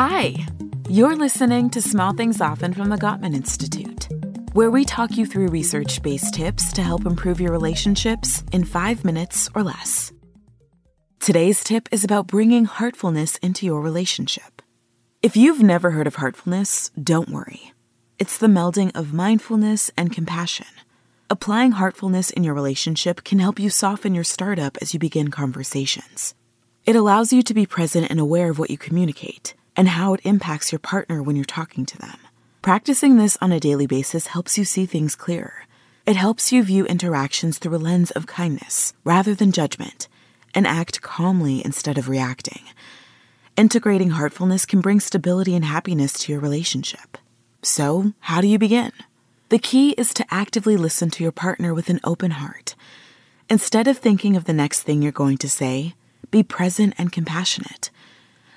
Hi, you're listening to Small Things Often from the Gottman Institute, where we talk you through research based tips to help improve your relationships in five minutes or less. Today's tip is about bringing heartfulness into your relationship. If you've never heard of heartfulness, don't worry. It's the melding of mindfulness and compassion. Applying heartfulness in your relationship can help you soften your startup as you begin conversations. It allows you to be present and aware of what you communicate and how it impacts your partner when you're talking to them. Practicing this on a daily basis helps you see things clearer. It helps you view interactions through a lens of kindness rather than judgment and act calmly instead of reacting. Integrating heartfulness can bring stability and happiness to your relationship. So, how do you begin? The key is to actively listen to your partner with an open heart. Instead of thinking of the next thing you're going to say, be present and compassionate.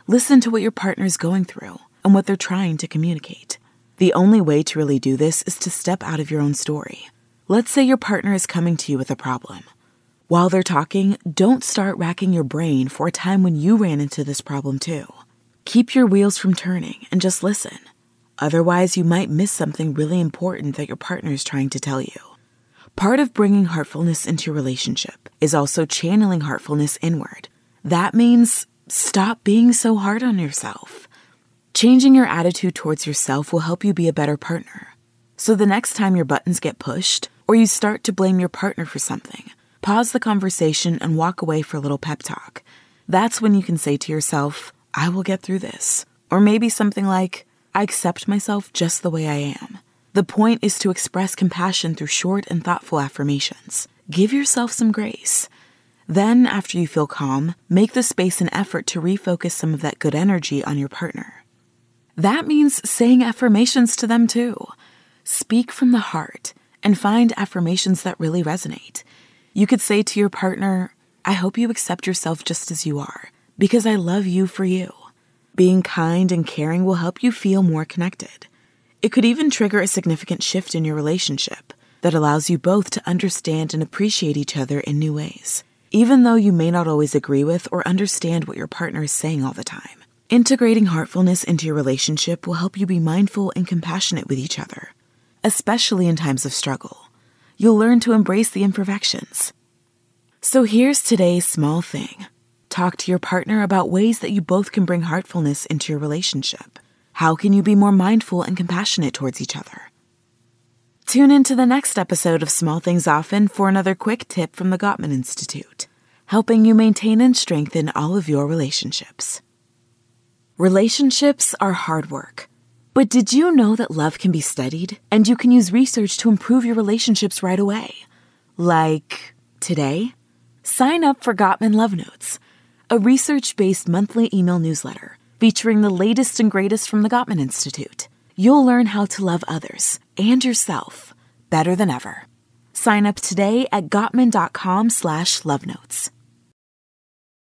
Listen to what your partner is going through and what they're trying to communicate. The only way to really do this is to step out of your own story. Let's say your partner is coming to you with a problem. While they're talking, don't start racking your brain for a time when you ran into this problem too. Keep your wheels from turning and just listen. Otherwise, you might miss something really important that your partner is trying to tell you. Part of bringing heartfulness into your relationship is also channeling heartfulness inward. That means stop being so hard on yourself. Changing your attitude towards yourself will help you be a better partner. So the next time your buttons get pushed or you start to blame your partner for something, Pause the conversation and walk away for a little pep talk. That's when you can say to yourself, I will get through this. Or maybe something like, I accept myself just the way I am. The point is to express compassion through short and thoughtful affirmations. Give yourself some grace. Then, after you feel calm, make the space and effort to refocus some of that good energy on your partner. That means saying affirmations to them too. Speak from the heart and find affirmations that really resonate. You could say to your partner, I hope you accept yourself just as you are, because I love you for you. Being kind and caring will help you feel more connected. It could even trigger a significant shift in your relationship that allows you both to understand and appreciate each other in new ways, even though you may not always agree with or understand what your partner is saying all the time. Integrating heartfulness into your relationship will help you be mindful and compassionate with each other, especially in times of struggle you'll learn to embrace the imperfections. So here's today's small thing talk to your partner about ways that you both can bring heartfulness into your relationship. How can you be more mindful and compassionate towards each other? Tune in to the next episode of Small Things Often for another quick tip from the Gottman Institute, helping you maintain and strengthen all of your relationships. Relationships are hard work but did you know that love can be studied and you can use research to improve your relationships right away? Like today? Sign up for Gottman Love Notes, a research based monthly email newsletter featuring the latest and greatest from the Gottman Institute. You'll learn how to love others and yourself better than ever. Sign up today at Gottman.com slash love notes.